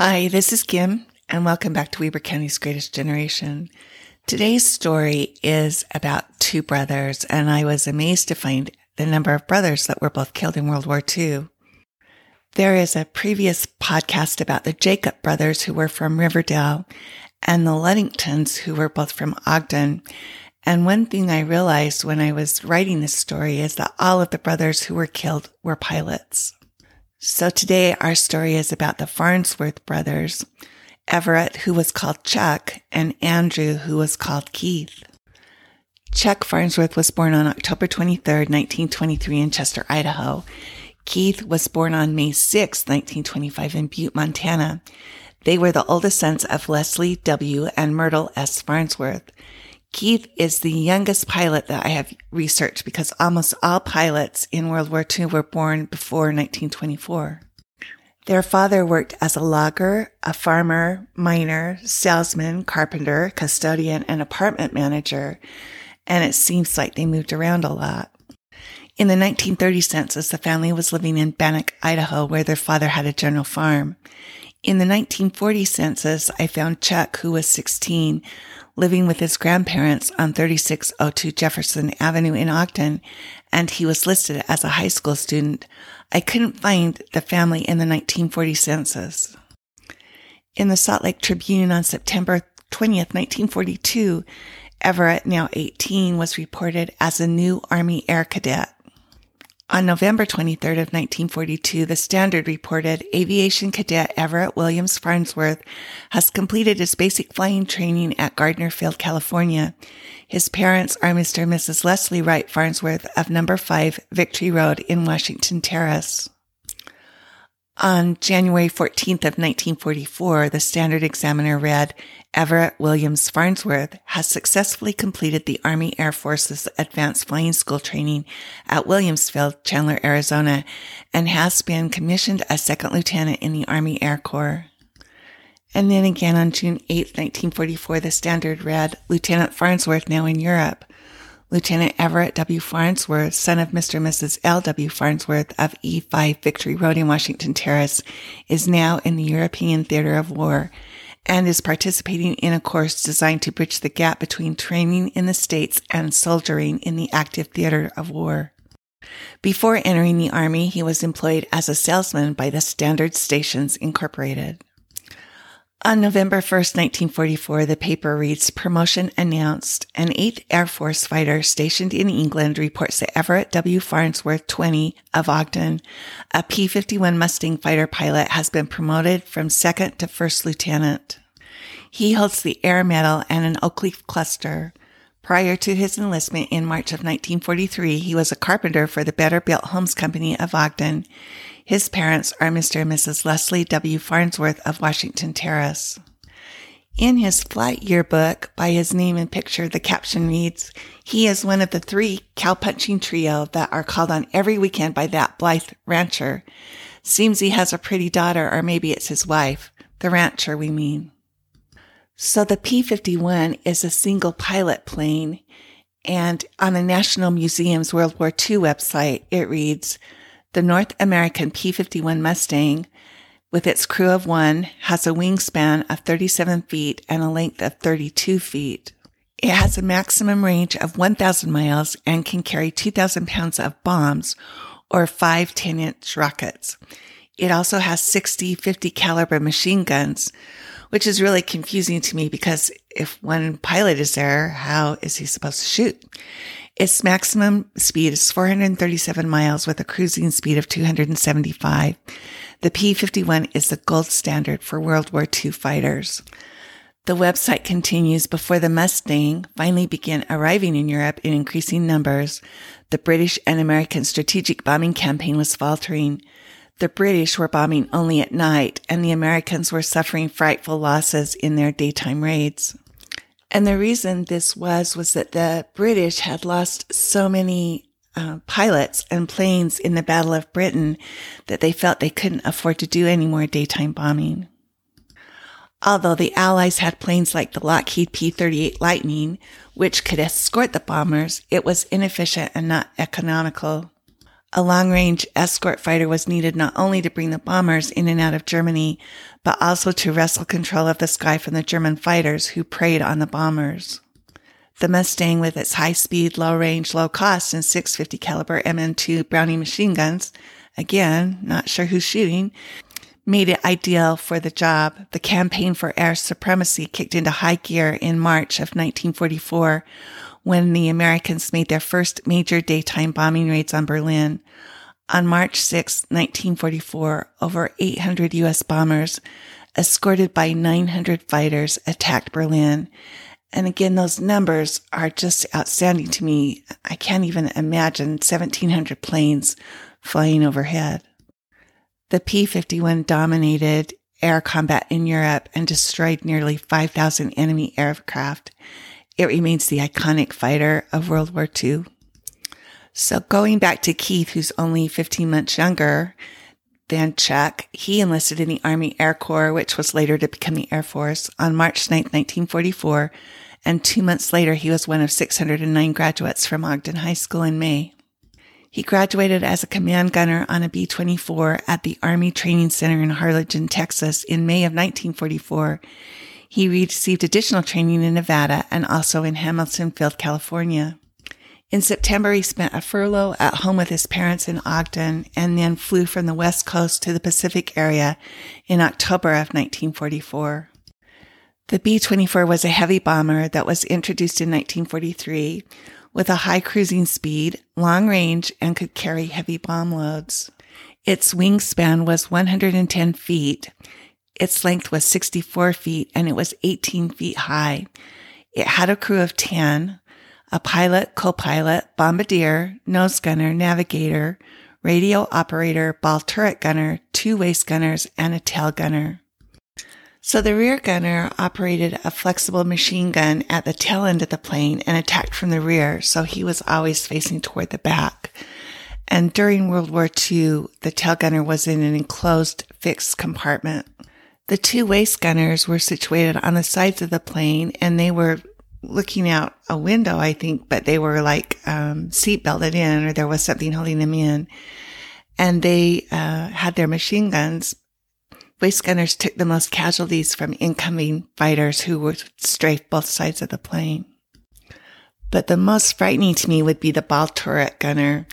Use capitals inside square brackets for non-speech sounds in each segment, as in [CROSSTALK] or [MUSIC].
Hi, this is Kim, and welcome back to Weber County's Greatest Generation. Today's story is about two brothers, and I was amazed to find the number of brothers that were both killed in World War II. There is a previous podcast about the Jacob brothers who were from Riverdale and the Ludingtons who were both from Ogden. And one thing I realized when I was writing this story is that all of the brothers who were killed were pilots. So today our story is about the Farnsworth brothers, Everett, who was called Chuck, and Andrew, who was called Keith. Chuck Farnsworth was born on October 23, 1923 in Chester, Idaho. Keith was born on May 6, 1925 in Butte, Montana. They were the oldest sons of Leslie W. and Myrtle S. Farnsworth. Keith is the youngest pilot that I have researched because almost all pilots in World War II were born before 1924. Their father worked as a logger, a farmer, miner, salesman, carpenter, custodian, and apartment manager, and it seems like they moved around a lot. In the 1930 census, the family was living in Bannock, Idaho, where their father had a general farm. In the 1940 census, I found Chuck, who was 16, living with his grandparents on 3602 Jefferson Avenue in Ogden, and he was listed as a high school student. I couldn't find the family in the 1940 census. In the Salt Lake Tribune on September 20th, 1942, Everett, now 18, was reported as a new Army Air Cadet. On November 23rd of 1942, the Standard reported aviation cadet Everett Williams Farnsworth has completed his basic flying training at Gardner Field, California. His parents are Mr. and Mrs. Leslie Wright Farnsworth of number 5 Victory Road in Washington Terrace. On January 14th of 1944, the Standard Examiner read, Everett Williams Farnsworth has successfully completed the Army Air Force's Advanced Flying School training at Williamsfield, Chandler, Arizona, and has been commissioned as second lieutenant in the Army Air Corps. And then again on June 8, 1944, the Standard read, Lieutenant Farnsworth now in Europe. Lieutenant Everett W. Farnsworth, son of Mr. and Mrs. L. W. Farnsworth of E5 Victory Road in Washington Terrace, is now in the European theater of war and is participating in a course designed to bridge the gap between training in the States and soldiering in the active theater of war. Before entering the Army, he was employed as a salesman by the Standard Stations Incorporated. On November 1st, 1944, the paper reads, promotion announced. An 8th Air Force fighter stationed in England reports that Everett W. Farnsworth 20 of Ogden, a P-51 Mustang fighter pilot, has been promoted from second to first lieutenant. He holds the Air Medal and an oak leaf cluster. Prior to his enlistment in March of 1943, he was a carpenter for the Better Built Homes Company of Ogden. His parents are Mr. and Mrs. Leslie W. Farnsworth of Washington Terrace. In his flight yearbook, by his name and picture, the caption reads, He is one of the three cowpunching trio that are called on every weekend by that Blythe rancher. Seems he has a pretty daughter, or maybe it's his wife. The rancher, we mean. So the P-51 is a single pilot plane. And on the National Museum's World War II website, it reads, the North American P-51 Mustang, with its crew of one, has a wingspan of 37 feet and a length of 32 feet. It has a maximum range of 1,000 miles and can carry 2,000 pounds of bombs or five 10 inch rockets. It also has 60 50 caliber machine guns, which is really confusing to me because if one pilot is there, how is he supposed to shoot? Its maximum speed is 437 miles with a cruising speed of 275. The P-51 is the gold standard for World War II fighters. The website continues before the Mustang finally began arriving in Europe in increasing numbers. The British and American strategic bombing campaign was faltering. The British were bombing only at night and the Americans were suffering frightful losses in their daytime raids. And the reason this was, was that the British had lost so many uh, pilots and planes in the Battle of Britain that they felt they couldn't afford to do any more daytime bombing. Although the Allies had planes like the Lockheed P-38 Lightning, which could escort the bombers, it was inefficient and not economical. A long range escort fighter was needed not only to bring the bombers in and out of Germany, but also to wrestle control of the sky from the German fighters who preyed on the bombers. The Mustang with its high speed, low range, low cost and 650 caliber MN2 Browning machine guns, again, not sure who's shooting, made it ideal for the job. The campaign for air supremacy kicked into high gear in March of 1944 when the Americans made their first major daytime bombing raids on Berlin. On March 6, 1944, over 800 U.S. bombers, escorted by 900 fighters, attacked Berlin. And again, those numbers are just outstanding to me. I can't even imagine 1700 planes flying overhead. The P-51 dominated air combat in Europe and destroyed nearly 5,000 enemy aircraft. It remains the iconic fighter of World War II. So going back to Keith, who's only 15 months younger than Chuck, he enlisted in the Army Air Corps, which was later to become the Air Force, on March 9, 1944. And two months later, he was one of 609 graduates from Ogden High School in May. He graduated as a command gunner on a B-24 at the Army Training Center in Harlingen, Texas in May of 1944 he received additional training in Nevada and also in Hamilton Field, California. In September, he spent a furlough at home with his parents in Ogden and then flew from the West Coast to the Pacific area in October of 1944. The B-24 was a heavy bomber that was introduced in 1943 with a high cruising speed, long range, and could carry heavy bomb loads. Its wingspan was 110 feet its length was 64 feet and it was 18 feet high. It had a crew of 10, a pilot, co-pilot, bombardier, nose gunner, navigator, radio operator, ball turret gunner, two waist gunners, and a tail gunner. So the rear gunner operated a flexible machine gun at the tail end of the plane and attacked from the rear, so he was always facing toward the back. And during World War II, the tail gunner was in an enclosed fixed compartment. The two waist gunners were situated on the sides of the plane and they were looking out a window, I think, but they were like um, seat belted in or there was something holding them in. And they uh, had their machine guns. Waist gunners took the most casualties from incoming fighters who would strafe both sides of the plane. But the most frightening to me would be the ball turret gunner.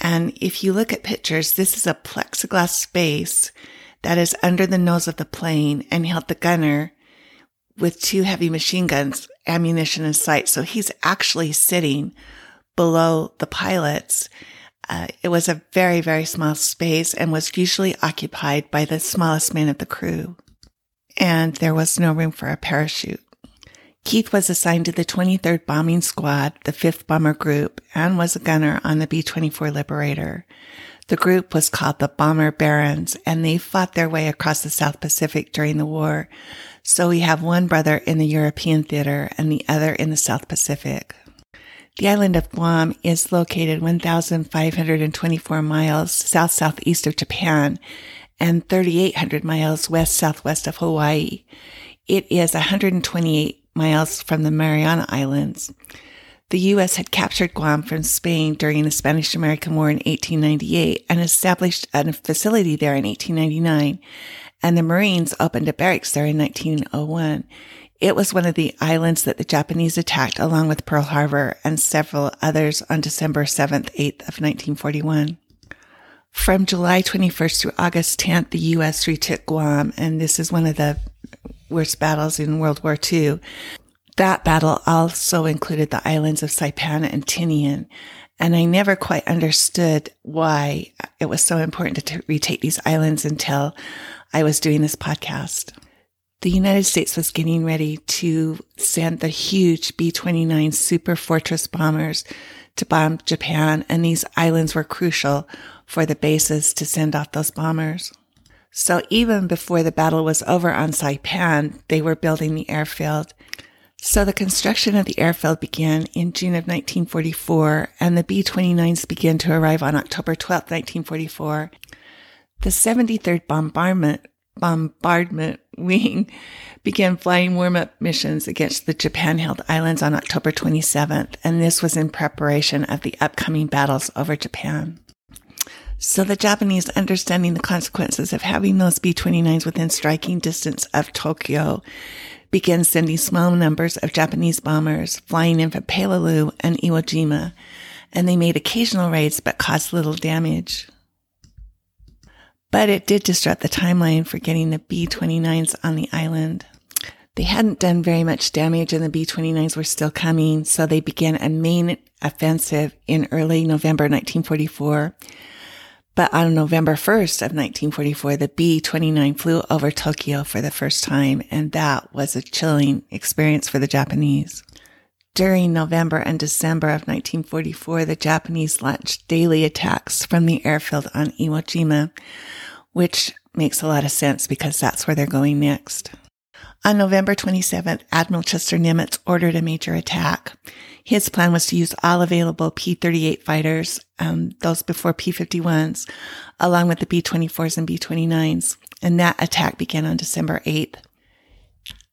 And if you look at pictures, this is a plexiglass space that is under the nose of the plane and held the gunner with two heavy machine guns, ammunition in sight. So he's actually sitting below the pilots. Uh, it was a very, very small space and was usually occupied by the smallest man of the crew. And there was no room for a parachute. Keith was assigned to the 23rd Bombing Squad, the 5th Bomber Group, and was a gunner on the B-24 Liberator. The group was called the Bomber Barons and they fought their way across the South Pacific during the war. So we have one brother in the European theater and the other in the South Pacific. The island of Guam is located 1,524 miles south southeast of Japan and 3,800 miles west southwest of Hawaii. It is 128 miles from the Mariana Islands. The U.S. had captured Guam from Spain during the Spanish American War in 1898 and established a facility there in 1899. And the Marines opened a barracks there in 1901. It was one of the islands that the Japanese attacked along with Pearl Harbor and several others on December 7th, 8th of 1941. From July 21st through August 10th, the U.S. retook Guam, and this is one of the worst battles in World War II. That battle also included the islands of Saipan and Tinian. And I never quite understood why it was so important to retake these islands until I was doing this podcast. The United States was getting ready to send the huge B-29 Super Fortress bombers to bomb Japan, and these islands were crucial for the bases to send off those bombers. So even before the battle was over on Saipan, they were building the airfield so the construction of the airfield began in June of 1944 and the B-29s began to arrive on October 12, 1944. The 73rd Bombardment, Bombardment [LAUGHS] Wing began flying warm-up missions against the Japan-held islands on October 27th, and this was in preparation of the upcoming battles over Japan. So the Japanese, understanding the consequences of having those B-29s within striking distance of Tokyo, began sending small numbers of Japanese bombers flying in from Peleliu and Iwo Jima, and they made occasional raids but caused little damage. But it did disrupt the timeline for getting the B-29s on the island. They hadn't done very much damage and the B-29s were still coming, so they began a main offensive in early November 1944 but on November 1st of 1944, the B-29 flew over Tokyo for the first time, and that was a chilling experience for the Japanese. During November and December of 1944, the Japanese launched daily attacks from the airfield on Iwo Jima, which makes a lot of sense because that's where they're going next. On November 27th, Admiral Chester Nimitz ordered a major attack. His plan was to use all available P-38 fighters, um, those before P-51s, along with the B-24s and B-29s. And that attack began on December 8th.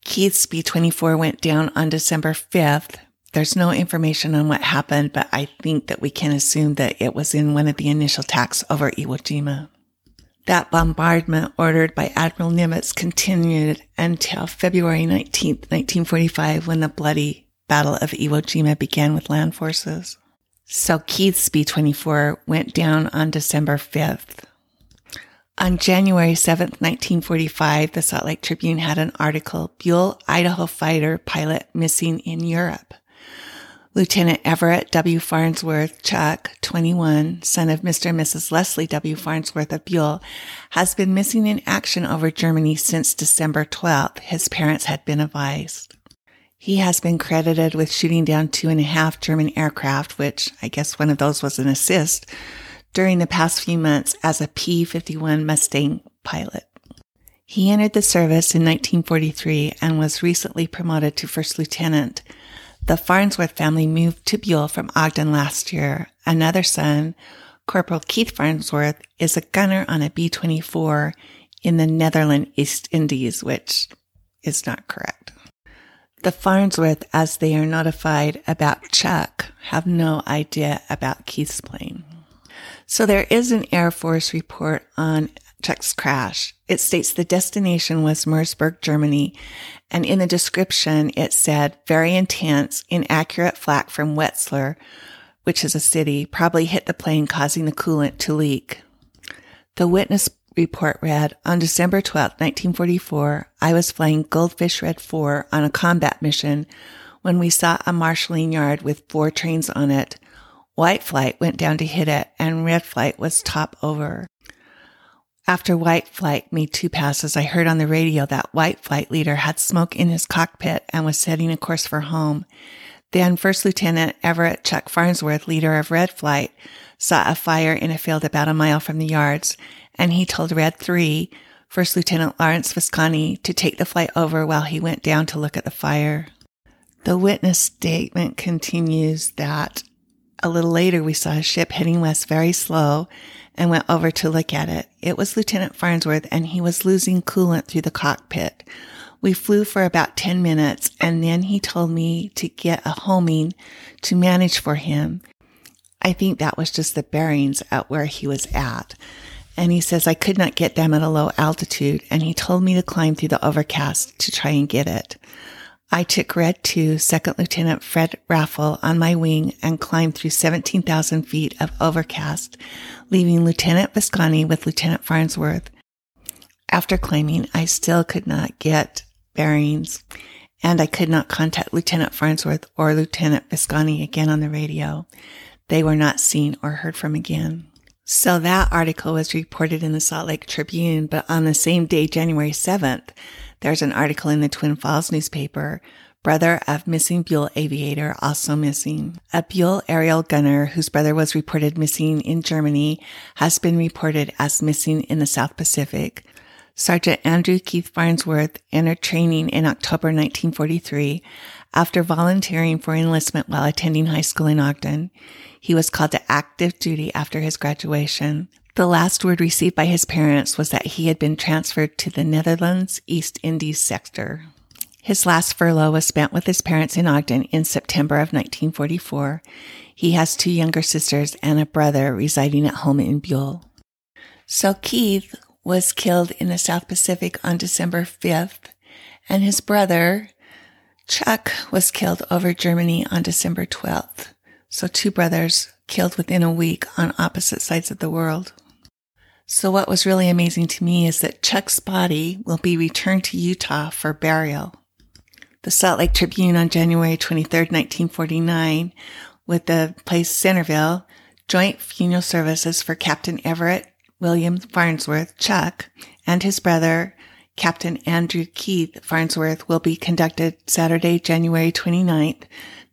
Keith's B-24 went down on December 5th. There's no information on what happened, but I think that we can assume that it was in one of the initial attacks over Iwo Jima. That bombardment ordered by Admiral Nimitz continued until February 19, 1945, when the bloody Battle of Iwo Jima began with land forces. So Keith's B-24 went down on December 5th. On January 7th, 1945, the Salt Lake Tribune had an article, Buhl, Idaho fighter pilot missing in Europe. Lieutenant Everett W. Farnsworth, Chuck, 21, son of Mr. and Mrs. Leslie W. Farnsworth of Buhl, has been missing in action over Germany since December 12th. His parents had been advised. He has been credited with shooting down two and a half German aircraft, which I guess one of those was an assist, during the past few months as a P-51 Mustang pilot. He entered the service in 1943 and was recently promoted to first lieutenant. The Farnsworth family moved to Buhl from Ogden last year. Another son, Corporal Keith Farnsworth, is a gunner on a B-24 in the Netherlands East Indies, which is not correct. The Farnsworth, as they are notified about Chuck, have no idea about Keith's plane. So there is an Air Force report on Chuck's crash. It states the destination was Merseburg, Germany, and in the description it said very intense, inaccurate flak from Wetzlar, which is a city, probably hit the plane causing the coolant to leak. The witness report read, on December 12, 1944, I was flying Goldfish Red 4 on a combat mission when we saw a marshalling yard with four trains on it. White flight went down to hit it and red flight was top over. After White Flight made two passes, I heard on the radio that White Flight leader had smoke in his cockpit and was setting a course for home. Then First Lieutenant Everett Chuck Farnsworth, leader of Red Flight, saw a fire in a field about a mile from the yards, and he told Red 3, First Lieutenant Lawrence Visconti, to take the flight over while he went down to look at the fire. The witness statement continues that a little later we saw a ship heading west very slow and went over to look at it. It was Lieutenant Farnsworth and he was losing coolant through the cockpit. We flew for about 10 minutes and then he told me to get a homing to manage for him. I think that was just the bearings at where he was at. And he says I could not get them at a low altitude and he told me to climb through the overcast to try and get it. I took Red 2 Second Lieutenant Fred Raffle on my wing and climbed through 17,000 feet of overcast, leaving Lieutenant Visconti with Lieutenant Farnsworth. After climbing, I still could not get bearings and I could not contact Lieutenant Farnsworth or Lieutenant Visconti again on the radio. They were not seen or heard from again. So that article was reported in the Salt Lake Tribune, but on the same day, January 7th, there's an article in the Twin Falls newspaper. Brother of missing Buhl aviator also missing. A Buhl aerial gunner whose brother was reported missing in Germany has been reported as missing in the South Pacific. Sergeant Andrew Keith Farnsworth entered training in October 1943 after volunteering for enlistment while attending high school in Ogden. He was called to active duty after his graduation. The last word received by his parents was that he had been transferred to the Netherlands East Indies sector. His last furlough was spent with his parents in Ogden in September of 1944. He has two younger sisters and a brother residing at home in Buhl. So Keith was killed in the South Pacific on December 5th, and his brother, Chuck, was killed over Germany on December 12th. So two brothers killed within a week on opposite sides of the world. So what was really amazing to me is that Chuck's body will be returned to Utah for burial. The Salt Lake Tribune on January 23, 1949, with the place Centerville, joint funeral services for Captain Everett William Farnsworth, Chuck, and his brother, Captain Andrew Keith Farnsworth, will be conducted Saturday, January 29th,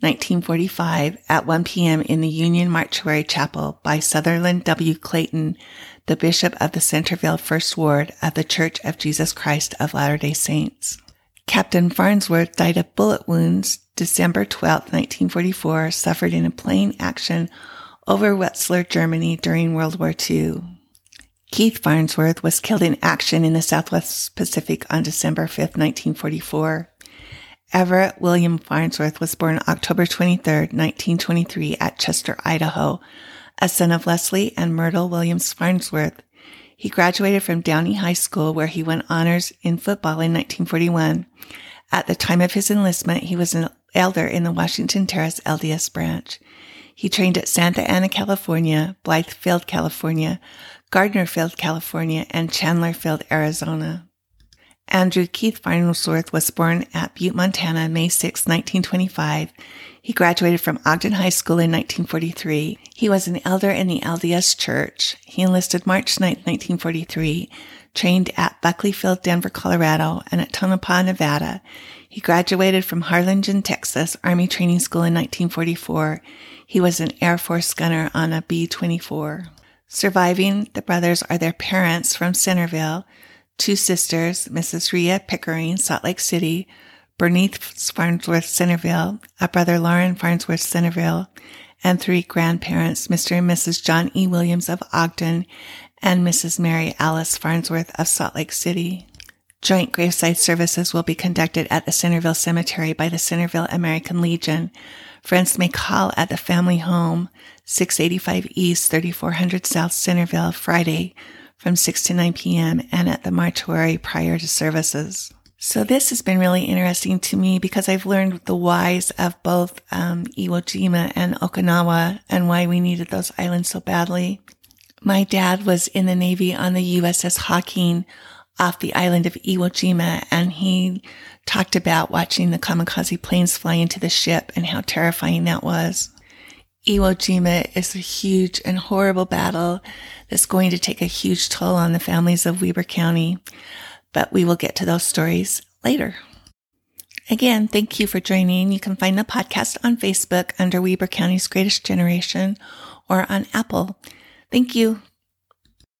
1945 at 1 p.m. in the Union Mortuary Chapel by Sutherland W. Clayton, the Bishop of the Centerville First Ward of the Church of Jesus Christ of Latter-day Saints. Captain Farnsworth died of bullet wounds December 12, 1944, suffered in a plane action over Wetzlar, Germany during World War II. Keith Farnsworth was killed in action in the Southwest Pacific on December 5, 1944. Everett William Farnsworth was born October 23, 1923 at Chester, Idaho, a son of Leslie and Myrtle Williams Farnsworth. He graduated from Downey High School where he won honors in football in 1941. At the time of his enlistment, he was an elder in the Washington Terrace LDS branch. He trained at Santa Ana, California, Blythefield, California, Gardnerfield, California, and Chandlerfield, Arizona. Andrew Keith Farnsworth was born at Butte, Montana, May 6, 1925. He graduated from Ogden High School in 1943. He was an elder in the LDS Church. He enlisted March 9, 1943, trained at Buckley Field, Denver, Colorado, and at Tonopah, Nevada. He graduated from Harlingen, Texas Army Training School in 1944. He was an Air Force gunner on a B-24. Surviving the brothers are their parents from Centerville, two sisters, Mrs. Rhea Pickering, Salt Lake City, Bernice Farnsworth Centerville, a brother Lauren Farnsworth Centerville, and three grandparents, Mr. and Mrs. John E. Williams of Ogden and Mrs. Mary Alice Farnsworth of Salt Lake City. Joint graveside services will be conducted at the Centerville Cemetery by the Centerville American Legion. Friends may call at the family home, 685 East, 3400 South Centerville, Friday, from 6 to 9 p.m. and at the mortuary prior to services. So this has been really interesting to me because I've learned the whys of both um, Iwo Jima and Okinawa and why we needed those islands so badly. My dad was in the Navy on the USS Hawking off the island of Iwo Jima and he talked about watching the kamikaze planes fly into the ship and how terrifying that was. Iwo Jima is a huge and horrible battle that's going to take a huge toll on the families of Weber County, but we will get to those stories later. Again, thank you for joining. You can find the podcast on Facebook under Weber County's Greatest Generation or on Apple. Thank you.